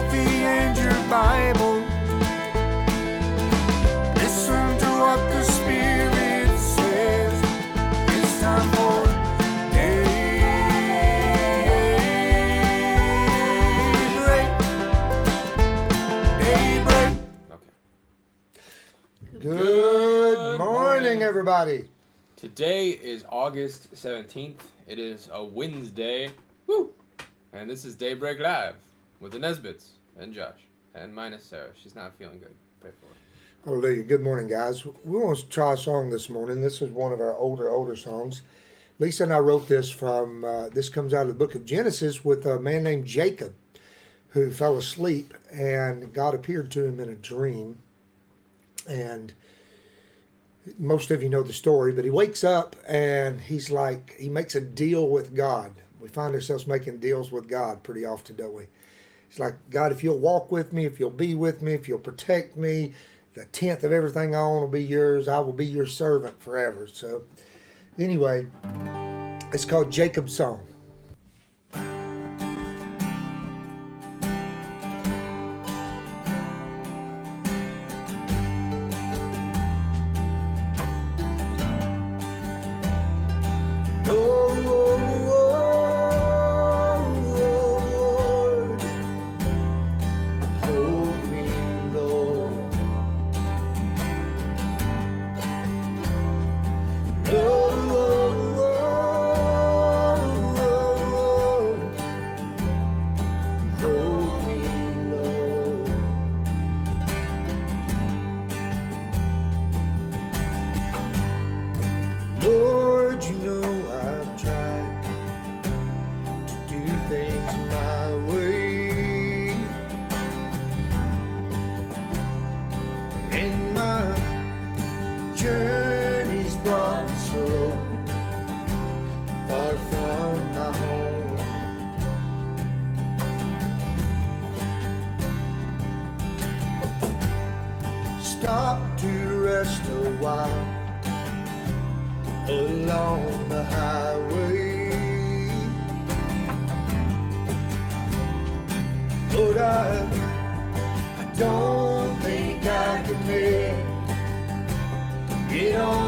coffee and your Bible. Listen to what the Spirit says. It's time for daybreak. Daybreak. Okay. Good morning, everybody. Today is August 17th. It is a Wednesday. Woo! And this is Daybreak Live with the Nesbits and Josh and minus Sarah. She's not feeling good. Pray for her. Hallelujah. Good morning, guys. We want to try a song this morning. This is one of our older, older songs. Lisa and I wrote this from, uh, this comes out of the book of Genesis with a man named Jacob who fell asleep and God appeared to him in a dream. And most of you know the story, but he wakes up and he's like, he makes a deal with God. We find ourselves making deals with God pretty often, don't we? It's like, God, if you'll walk with me, if you'll be with me, if you'll protect me, the tenth of everything I own will be yours. I will be your servant forever. So, anyway, it's called Jacob's Song. It on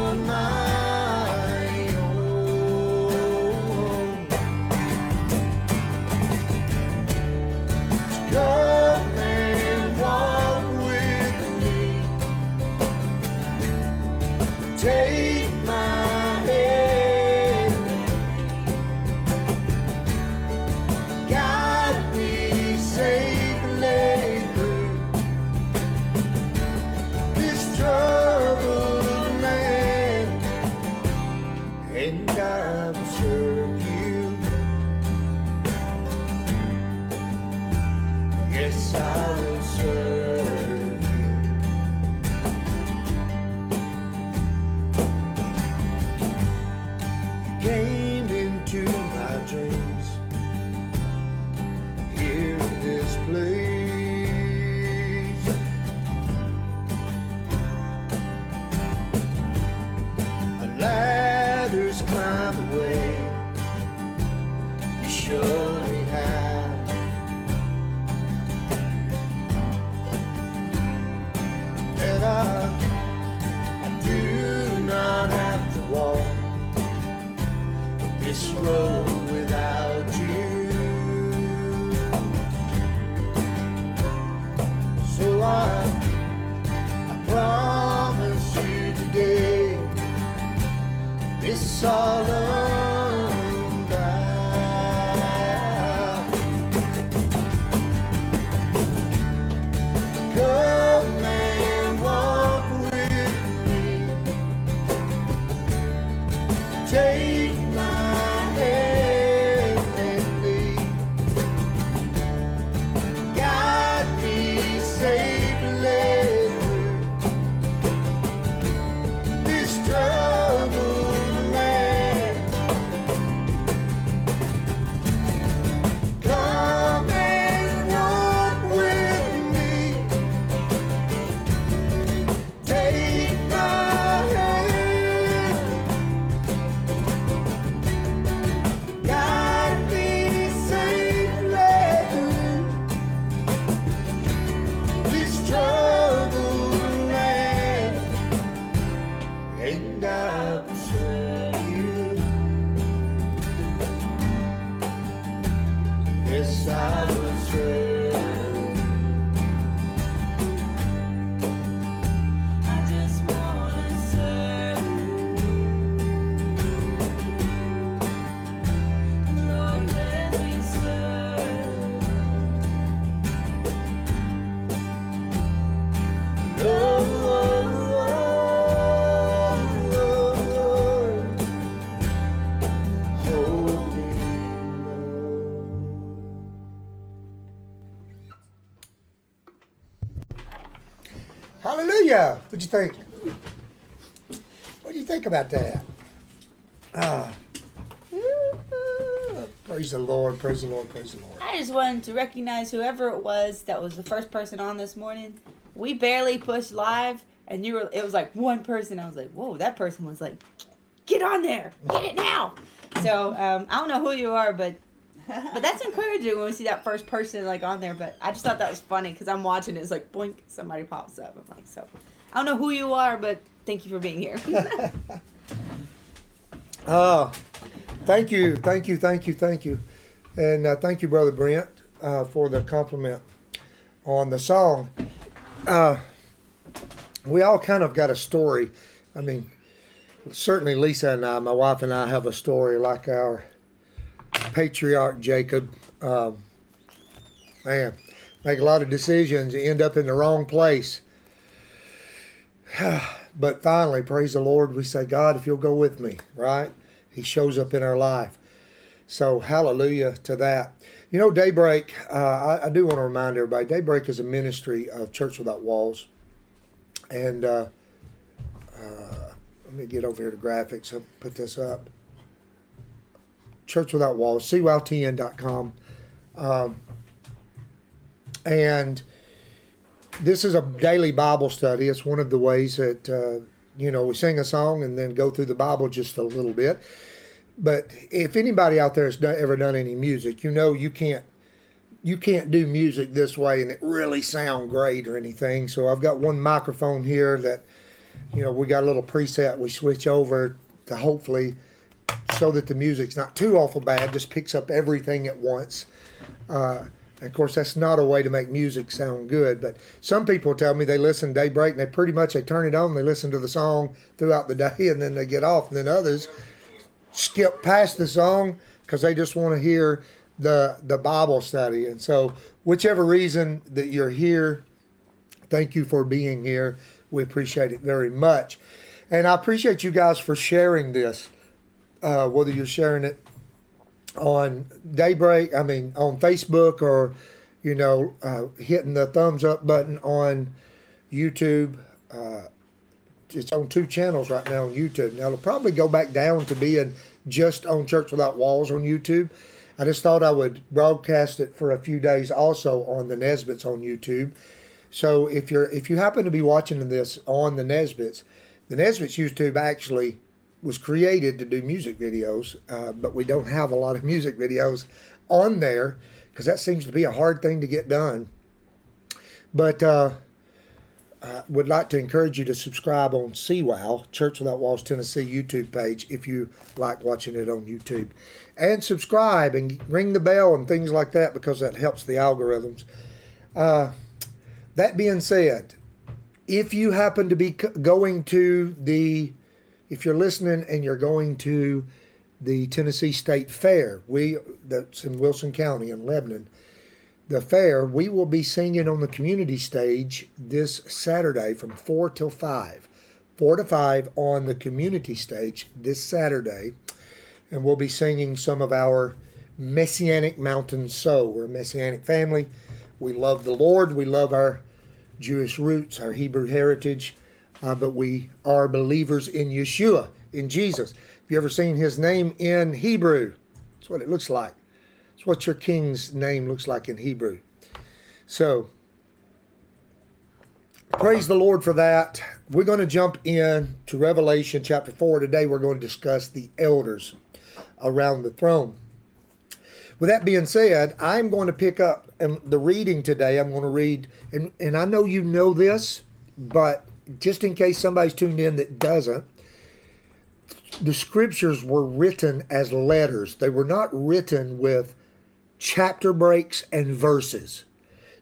think? What do you think about that? Ah. Praise the Lord, praise the Lord, praise the Lord. I just wanted to recognize whoever it was that was the first person on this morning. We barely pushed live, and you were. It was like one person. I was like, "Whoa!" That person was like, "Get on there, get it now." So um, I don't know who you are, but but that's encouraging when we see that first person like on there. But I just thought that was funny because I'm watching it. It's like boink, somebody pops up. I'm like, so I don't know who you are, but thank you for being here. Oh, thank you, thank you, thank you, thank you. And uh, thank you, Brother Brent, uh, for the compliment on the song. Uh, we all kind of got a story. I mean, certainly Lisa and I, my wife and I, have a story like our patriarch Jacob. Um, man, make a lot of decisions, end up in the wrong place. but finally, praise the Lord, we say, God, if you'll go with me, right? He shows up in our life. So, hallelujah to that. You know, Daybreak, uh, I, I, do want to remind everybody Daybreak is a ministry of Church Without Walls. And uh, uh, let me get over here to graphics. I'll put this up. Church Without Walls, cywtn.com. Um, and this is a daily Bible study. It's one of the ways that, uh, you know, we sing a song and then go through the Bible just a little bit. But if anybody out there has done, ever done any music, you know you can't you can't do music this way and it really sound great or anything. So I've got one microphone here that, you know, we got a little preset we switch over to hopefully so that the music's not too awful bad, just picks up everything at once. Uh, of course, that's not a way to make music sound good. But some people tell me they listen daybreak and they pretty much they turn it on, they listen to the song throughout the day, and then they get off. And then others skip past the song because they just want to hear the the Bible study. And so, whichever reason that you're here, thank you for being here. We appreciate it very much, and I appreciate you guys for sharing this. Uh, whether you're sharing it on Daybreak, I mean on Facebook, or you know, uh, hitting the thumbs up button on YouTube. Uh, it's on two channels right now on YouTube. Now it'll probably go back down to being just on Church Without Walls on YouTube. I just thought I would broadcast it for a few days also on the Nesbits on YouTube. So if you're if you happen to be watching this on the Nesbits, the Nesbits YouTube actually was created to do music videos, uh, but we don't have a lot of music videos on there because that seems to be a hard thing to get done. But uh, uh, would like to encourage you to subscribe on CWOW, Church Without Walls Tennessee YouTube page, if you like watching it on YouTube. And subscribe and ring the bell and things like that because that helps the algorithms. Uh, that being said, if you happen to be going to the, if you're listening and you're going to the Tennessee State Fair, we that's in Wilson County in Lebanon, the fair, we will be singing on the community stage this Saturday from 4 till 5. 4 to 5 on the community stage this Saturday. And we'll be singing some of our Messianic Mountain So. We're a Messianic family. We love the Lord. We love our Jewish roots, our Hebrew heritage. Uh, but we are believers in Yeshua, in Jesus. Have you ever seen his name in Hebrew? That's what it looks like. It's what your king's name looks like in Hebrew. So, praise the Lord for that. We're going to jump in to Revelation chapter 4. Today, we're going to discuss the elders around the throne. With that being said, I'm going to pick up the reading today. I'm going to read, and, and I know you know this, but just in case somebody's tuned in that doesn't, the scriptures were written as letters. They were not written with chapter breaks and verses.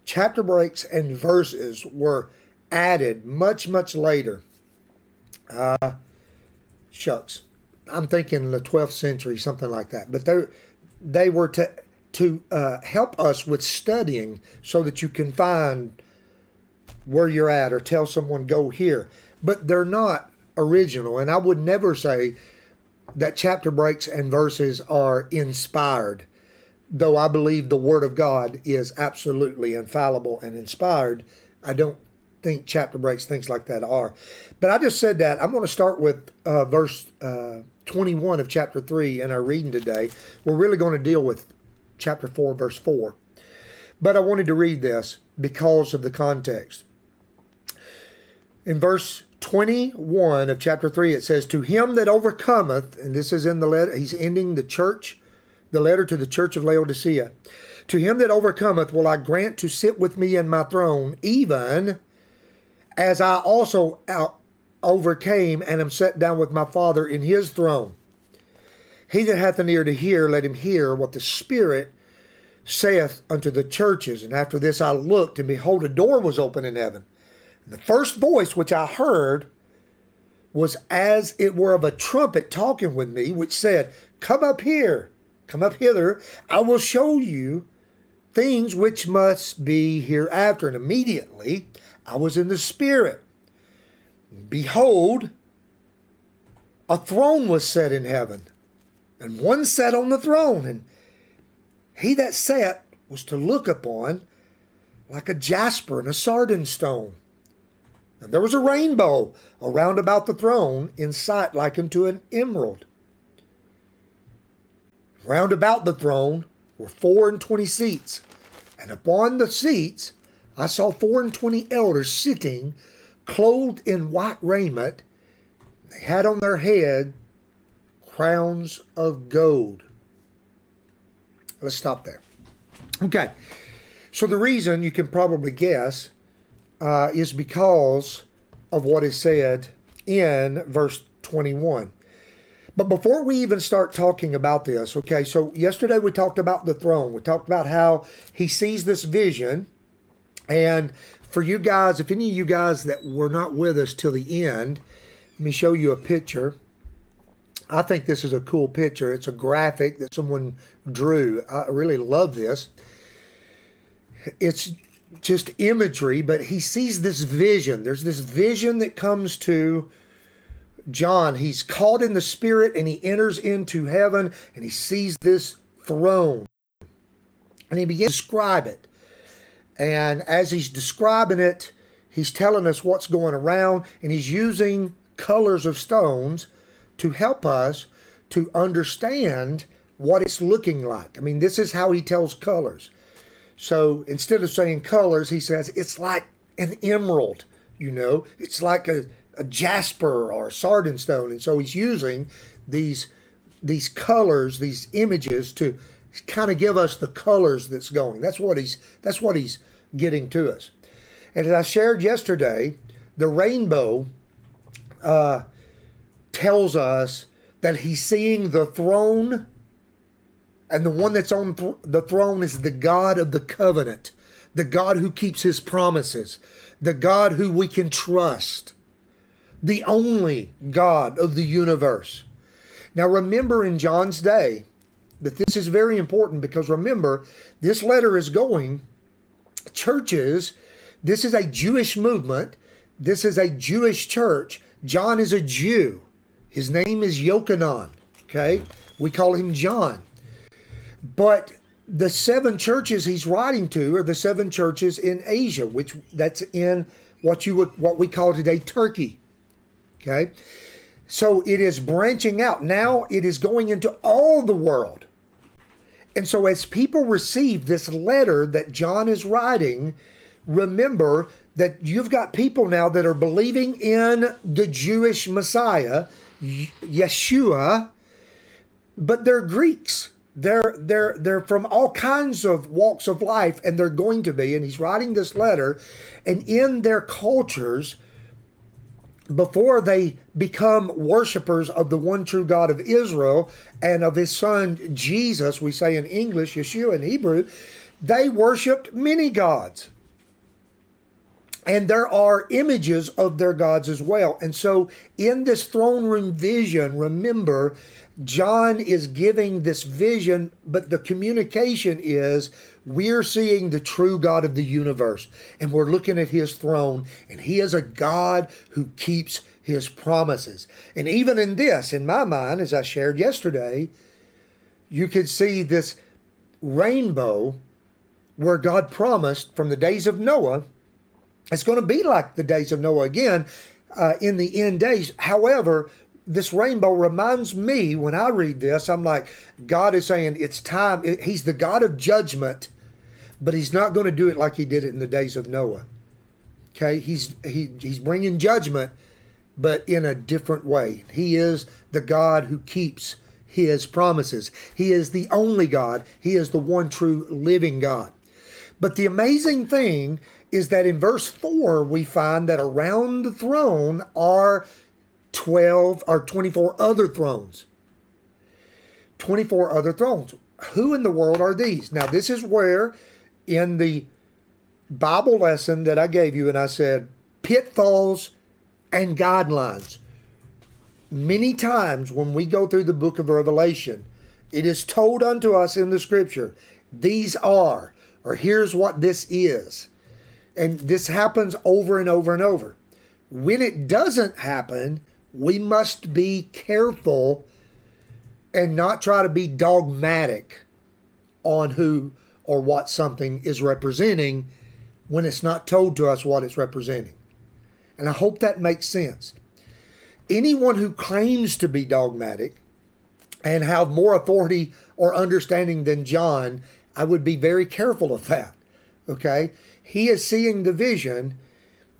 Chapter breaks and verses were added much, much later. Uh, shucks. I'm thinking the 12th century, something like that. But they they were to to uh, help us with studying so that you can find where you're at or tell someone go here. But they're not original, and I would never say that chapter breaks and verses are inspired though I believe the Word of God is absolutely infallible and inspired, I don't think chapter breaks, things like that are. But I just said that. I'm going to start with uh, verse uh, 21 of chapter 3 in our reading today. We're really going to deal with chapter 4, verse 4. But I wanted to read this because of the context. In verse 21 of chapter 3, it says, To him that overcometh, and this is in the letter, he's ending the church, the letter to the church of Laodicea. To him that overcometh will I grant to sit with me in my throne, even as I also out overcame and am set down with my Father in his throne. He that hath an ear to hear, let him hear what the Spirit saith unto the churches. And after this I looked, and behold, a door was open in heaven. The first voice which I heard was as it were of a trumpet talking with me, which said, Come up here, come up hither, I will show you things which must be hereafter. And immediately I was in the Spirit. Behold, a throne was set in heaven, and one sat on the throne, and he that sat was to look upon like a jasper and a sardine stone. And there was a rainbow around about the throne in sight like unto an emerald. Round about the throne were four and twenty seats, and upon the seats I saw four and twenty elders sitting, clothed in white raiment. They had on their head crowns of gold. Let's stop there. Okay. So the reason you can probably guess uh, is because of what is said in verse 21. But before we even start talking about this, okay, so yesterday we talked about the throne. We talked about how he sees this vision. And for you guys, if any of you guys that were not with us till the end, let me show you a picture. I think this is a cool picture. It's a graphic that someone drew. I really love this. It's just imagery, but he sees this vision. There's this vision that comes to John. He's caught in the spirit and he enters into heaven and he sees this throne. And he begins to describe it. And as he's describing it, he's telling us what's going around and he's using colors of stones to help us to understand what it's looking like. I mean, this is how he tells colors. So instead of saying colors, he says it's like an emerald, you know, it's like a, a jasper or a sardine stone. And so he's using these these colors, these images to kind of give us the colors that's going. That's what he's that's what he's getting to us. And as I shared yesterday, the rainbow uh, tells us that he's seeing the throne, and the one that's on th- the throne is the God of the covenant, the God who keeps his promises, the God who we can trust, the only God of the universe. Now, remember in John's day that this is very important because remember, this letter is going churches. This is a Jewish movement. This is a Jewish church. John is a Jew. His name is Yochanan. Okay. We call him John. But the seven churches he's writing to are the seven churches in Asia, which that's in what you would what we call today Turkey. Okay. So it is branching out. Now it is going into all the world. And so as people receive this letter that John is writing, remember that you've got people now that are believing in the Jewish Messiah, Yeshua, but they're Greeks. They're they're they're from all kinds of walks of life, and they're going to be. And he's writing this letter, and in their cultures, before they become worshipers of the one true God of Israel and of his son Jesus, we say in English, Yeshua in Hebrew, they worshiped many gods. And there are images of their gods as well. And so in this throne room vision, remember, John is giving this vision, but the communication is we're seeing the true God of the universe and we're looking at his throne, and he is a God who keeps his promises. And even in this, in my mind, as I shared yesterday, you could see this rainbow where God promised from the days of Noah It's going to be like the days of Noah again uh, in the end days. However, this rainbow reminds me when I read this, I'm like, God is saying it's time. He's the God of judgment, but He's not going to do it like He did it in the days of Noah. Okay, He's he, He's bringing judgment, but in a different way. He is the God who keeps His promises. He is the only God. He is the one true living God. But the amazing thing is that in verse 4, we find that around the throne are 12 or 24 other thrones. 24 other thrones. Who in the world are these? Now, this is where in the Bible lesson that I gave you, and I said pitfalls and guidelines. Many times when we go through the book of Revelation, it is told unto us in the scripture, these are, or here's what this is. And this happens over and over and over. When it doesn't happen, we must be careful and not try to be dogmatic on who or what something is representing when it's not told to us what it's representing. And I hope that makes sense. Anyone who claims to be dogmatic and have more authority or understanding than John, I would be very careful of that. Okay? He is seeing the vision,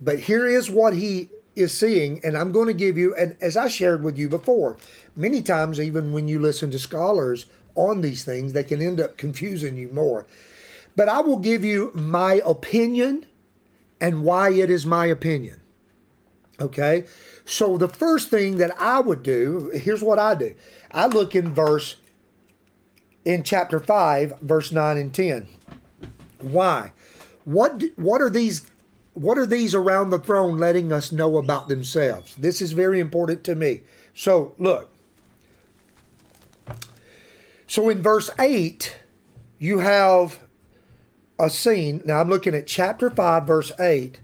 but here is what he is seeing, and I'm going to give you, and as I shared with you before, many times, even when you listen to scholars on these things, they can end up confusing you more. But I will give you my opinion and why it is my opinion. Okay? So the first thing that I would do, here's what I do I look in verse, in chapter 5, verse 9 and 10. Why? What, what are these what are these around the throne letting us know about themselves? This is very important to me. So, look. So, in verse 8, you have a scene. Now, I'm looking at chapter 5, verse 8.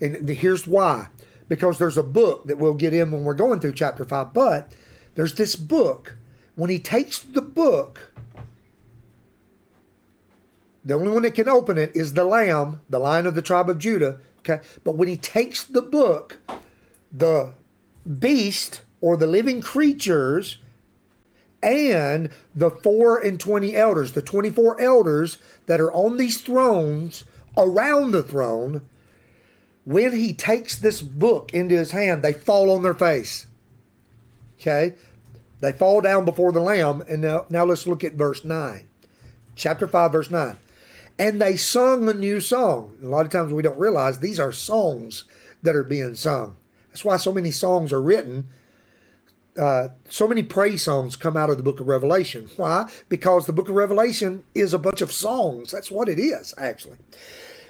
And here's why because there's a book that we'll get in when we're going through chapter 5. But there's this book. When he takes the book, the only one that can open it is the Lamb, the Lion of the tribe of Judah. Okay. But when he takes the book, the beast or the living creatures and the four and twenty elders, the 24 elders that are on these thrones around the throne, when he takes this book into his hand, they fall on their face. Okay. They fall down before the Lamb. And now, now let's look at verse 9. Chapter 5, verse 9 and they sung a new song. A lot of times we don't realize these are songs that are being sung. That's why so many songs are written. Uh, so many praise songs come out of the book of Revelation. Why? Because the book of Revelation is a bunch of songs. That's what it is, actually.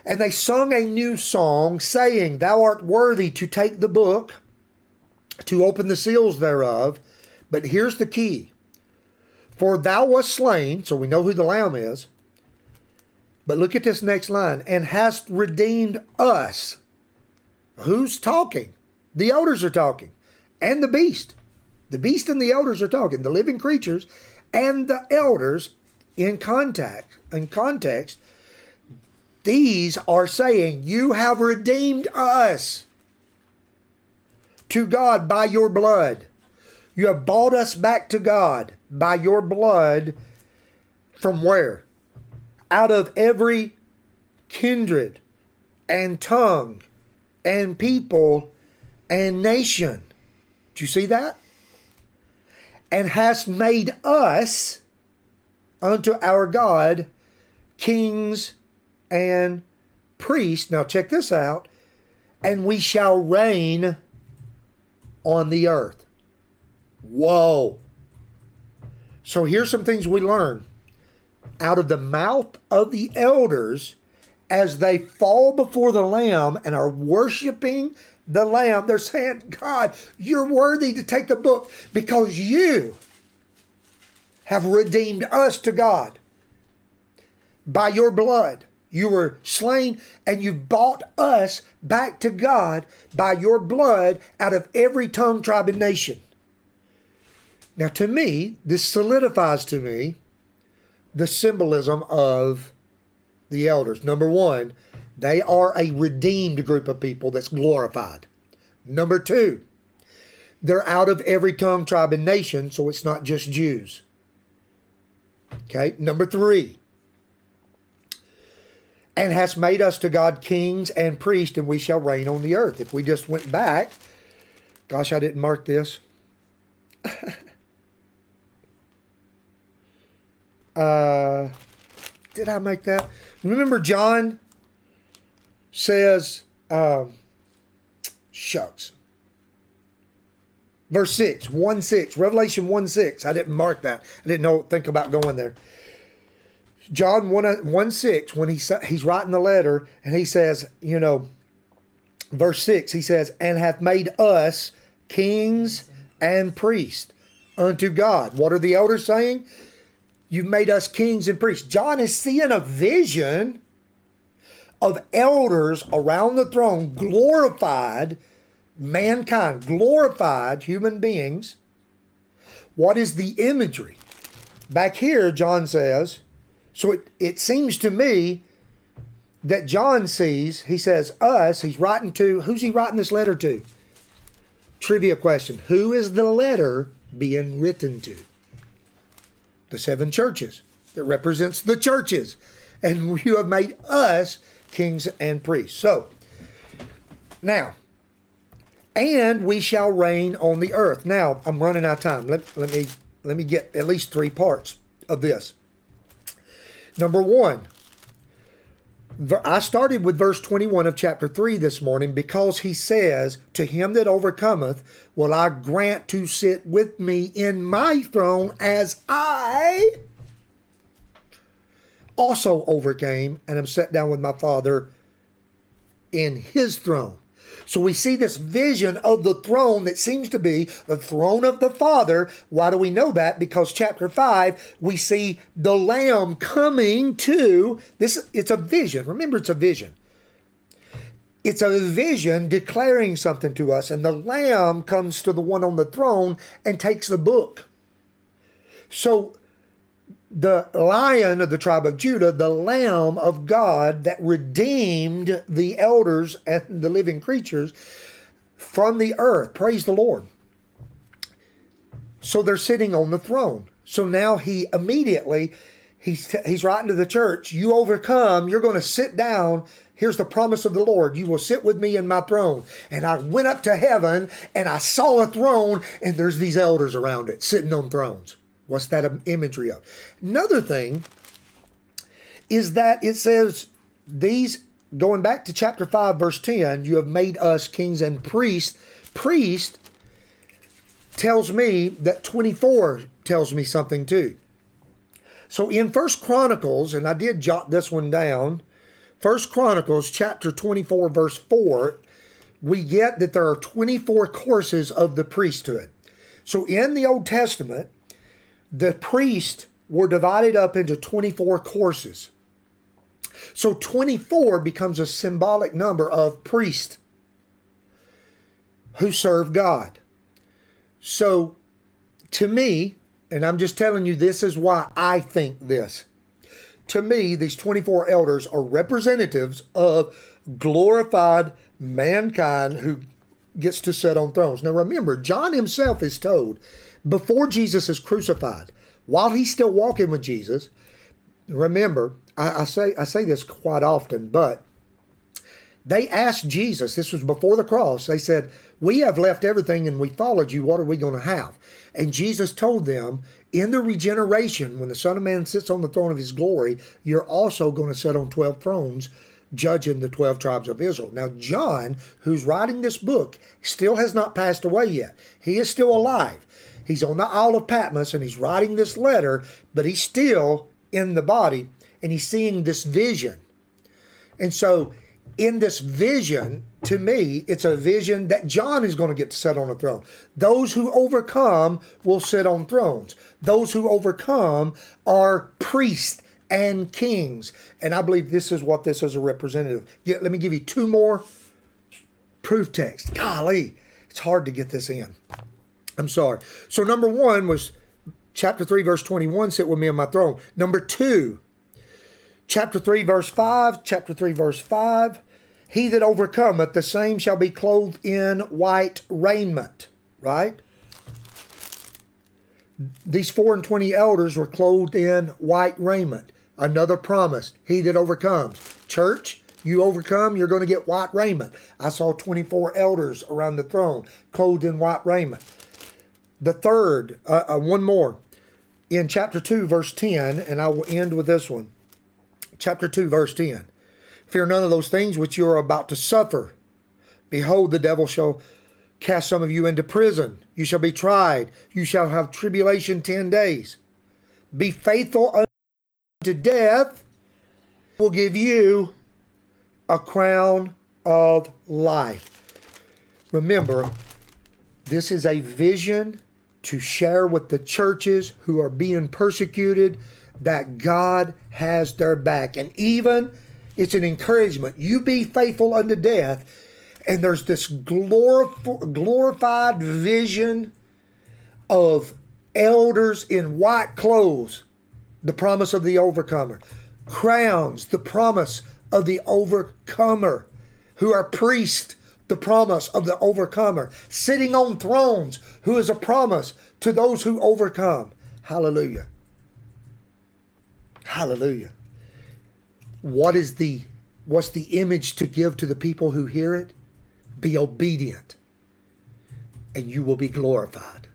And they sung a new song, saying, Thou art worthy to take the book, to open the seals thereof. But here's the key For thou wast slain, so we know who the Lamb is but look at this next line and hast redeemed us. Who's talking? The elders are talking, and the beast. The beast and the elders are talking, the living creatures and the elders in contact in context. These are saying, You have redeemed us to God by your blood. You have bought us back to God by your blood from where? Out of every kindred and tongue and people and nation. Do you see that? And hast made us unto our God kings and priests. Now, check this out. And we shall reign on the earth. Whoa. So here's some things we learn out of the mouth of the elders as they fall before the Lamb and are worshiping the Lamb. They're saying, God, you're worthy to take the book because you have redeemed us to God by your blood. You were slain and you bought us back to God by your blood out of every tongue, tribe, and nation. Now, to me, this solidifies to me the symbolism of the elders. Number one, They are a redeemed group of people that's glorified. Number two, they're out of every tongue, tribe, and nation, so it's not just Jews. Okay, number three, and has made us to God kings and priests, and we shall reign on the earth. If we just went back, gosh, I didn't mark this. uh, did I make that? Remember, John says, um, shucks. Verse 6, 1 6, Revelation 1 6. I didn't mark that. I didn't know, think about going there. John 1, 1 6, when he, he's writing the letter, and he says, you know, verse 6, he says, and hath made us kings and priests unto God. What are the elders saying? You've made us kings and priests. John is seeing a vision of elders around the throne, glorified mankind, glorified human beings. What is the imagery? Back here, John says, so it, it seems to me that John sees, he says, us, he's writing to, who's he writing this letter to? Trivia question Who is the letter being written to? The seven churches. That represents the churches. And you have made us kings and priests. So, now, and we shall reign on the earth. Now, I'm running out of time. Let, let me let me get at least three parts of this. Number one, I started with verse 21 of chapter 3 this morning because he says, To him that overcometh will I grant to sit with me in my throne as I also overcame and am set down with my Father in his throne. So we see this vision of the throne that seems to be the throne of the Father. Why do we know that? Because chapter 5, we see the Lamb coming to this. It's a vision. Remember, it's a vision. It's a vision declaring something to us, and the Lamb comes to the one on the throne and takes the book. So the lion of the tribe of Judah, the lamb of God that redeemed the elders and the living creatures from the earth. Praise the Lord. So they're sitting on the throne. So now he immediately he's he's writing to the church, you overcome, you're going to sit down. Here's the promise of the Lord. You will sit with me in my throne. And I went up to heaven and I saw a throne and there's these elders around it sitting on thrones. What's that imagery of? Another thing is that it says these going back to chapter 5 verse 10 you have made us kings and priests. Priest tells me that 24 tells me something too. So in first chronicles and i did jot this one down first chronicles chapter 24 verse 4 we get that there are 24 courses of the priesthood. So in the old testament the priests were divided up into 24 courses. So 24 becomes a symbolic number of priests who serve God. So to me, and I'm just telling you, this is why I think this. To me, these 24 elders are representatives of glorified mankind who gets to sit on thrones. Now remember, John himself is told before Jesus is crucified, while he's still walking with Jesus, remember, I, I, say I say this quite often, but they asked Jesus, this was before the cross, they said, We have left everything and we followed you. What are we going to have? And Jesus told them, In the regeneration, when the Son of Man sits on the throne of his glory, you're also going to sit on 12 thrones judging the 12 tribes of Israel. Now, John, who's writing this book, still has not passed away yet. He is still alive. He's on the Isle of Patmos and he's writing this letter, but he's still in the body and he's seeing this vision. And so, in this vision, to me, it's a vision that John is going to get to sit on a throne. Those who overcome will sit on thrones. Those who overcome are priests and kings. And I believe this is what this is a representative. Yeah, let me give you two more proof texts. Golly, it's hard to get this in. I'm sorry. So number one was chapter 3, verse 21, sit with me on my throne. Number two, chapter 3, verse 5. Chapter 3, verse 5. He that overcometh, the same shall be clothed in white raiment. Right? These four and twenty elders were clothed in white raiment. Another promise. He that overcomes. Church, you overcome, you're going to get white raiment. I saw 24 elders around the throne clothed in white raiment. The third, uh, uh, one more, in chapter 2, verse 10, and I will end with this one. Chapter 2, verse 10. Fear none of those things which you are about to suffer. Behold, the devil shall cast some of you into prison. You shall be tried. You shall have tribulation 10 days. Be faithful unto death, will give you a crown of life. Remember, this is a vision to share with the churches who are being persecuted that God has their back. And even it's an encouragement. You be faithful unto death. And there's this glorif- glorified vision of elders in white clothes, the promise of the overcomer, crowns, the promise of the overcomer, who are priests, the promise of the overcomer, sitting on thrones, who is a promise to those who overcome. Hallelujah. Hallelujah. What is the what's the image to give to the people who hear it? Be obedient and you will be glorified.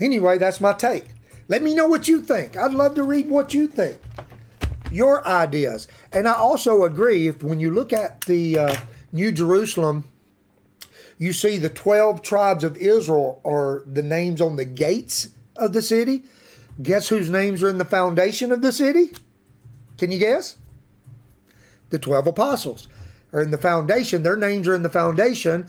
Anyway, that's my take. Let me know what you think. I'd love to read what you think. Your ideas. And I also agree if when you look at the uh, New Jerusalem, you see the 12 tribes of Israel are the names on the gates of the city. Guess whose names are in the foundation of the city? Can you guess? The 12 apostles are in the foundation. Their names are in the foundation.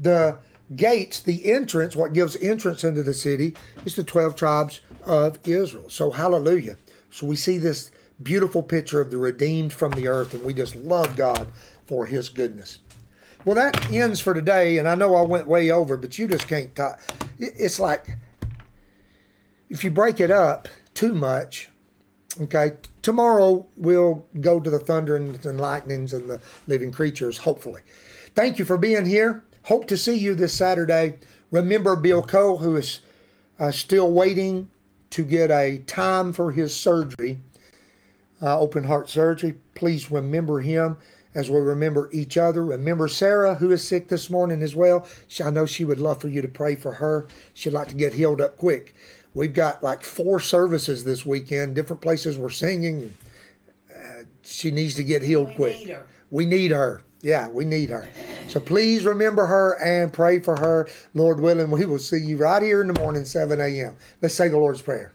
The gates, the entrance, what gives entrance into the city, is the 12 tribes of Israel. So, hallelujah. So, we see this beautiful picture of the redeemed from the earth, and we just love God for his goodness. Well, that ends for today, and I know I went way over, but you just can't talk. It's like if you break it up too much, okay, tomorrow we'll go to the thunder and, and lightnings and the living creatures, hopefully. Thank you for being here. Hope to see you this Saturday. Remember Bill Cole, who is uh, still waiting to get a time for his surgery, uh, open heart surgery. Please remember him as we remember each other. Remember Sarah, who is sick this morning as well. She, I know she would love for you to pray for her. She'd like to get healed up quick. We've got like four services this weekend, different places we're singing. Uh, she needs to get healed We quick. need her. We need her. Yeah, we need her. So please remember her and pray for her. Lord willing, we will see you right here in the morning, 7 a.m. Let's say the Lord's Prayer.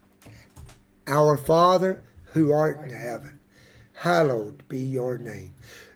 Our Father, who art in heaven, hallowed be your name.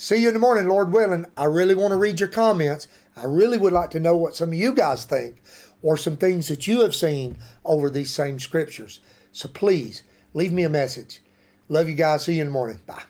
See you in the morning, Lord willing. I really want to read your comments. I really would like to know what some of you guys think or some things that you have seen over these same scriptures. So please leave me a message. Love you guys. See you in the morning. Bye.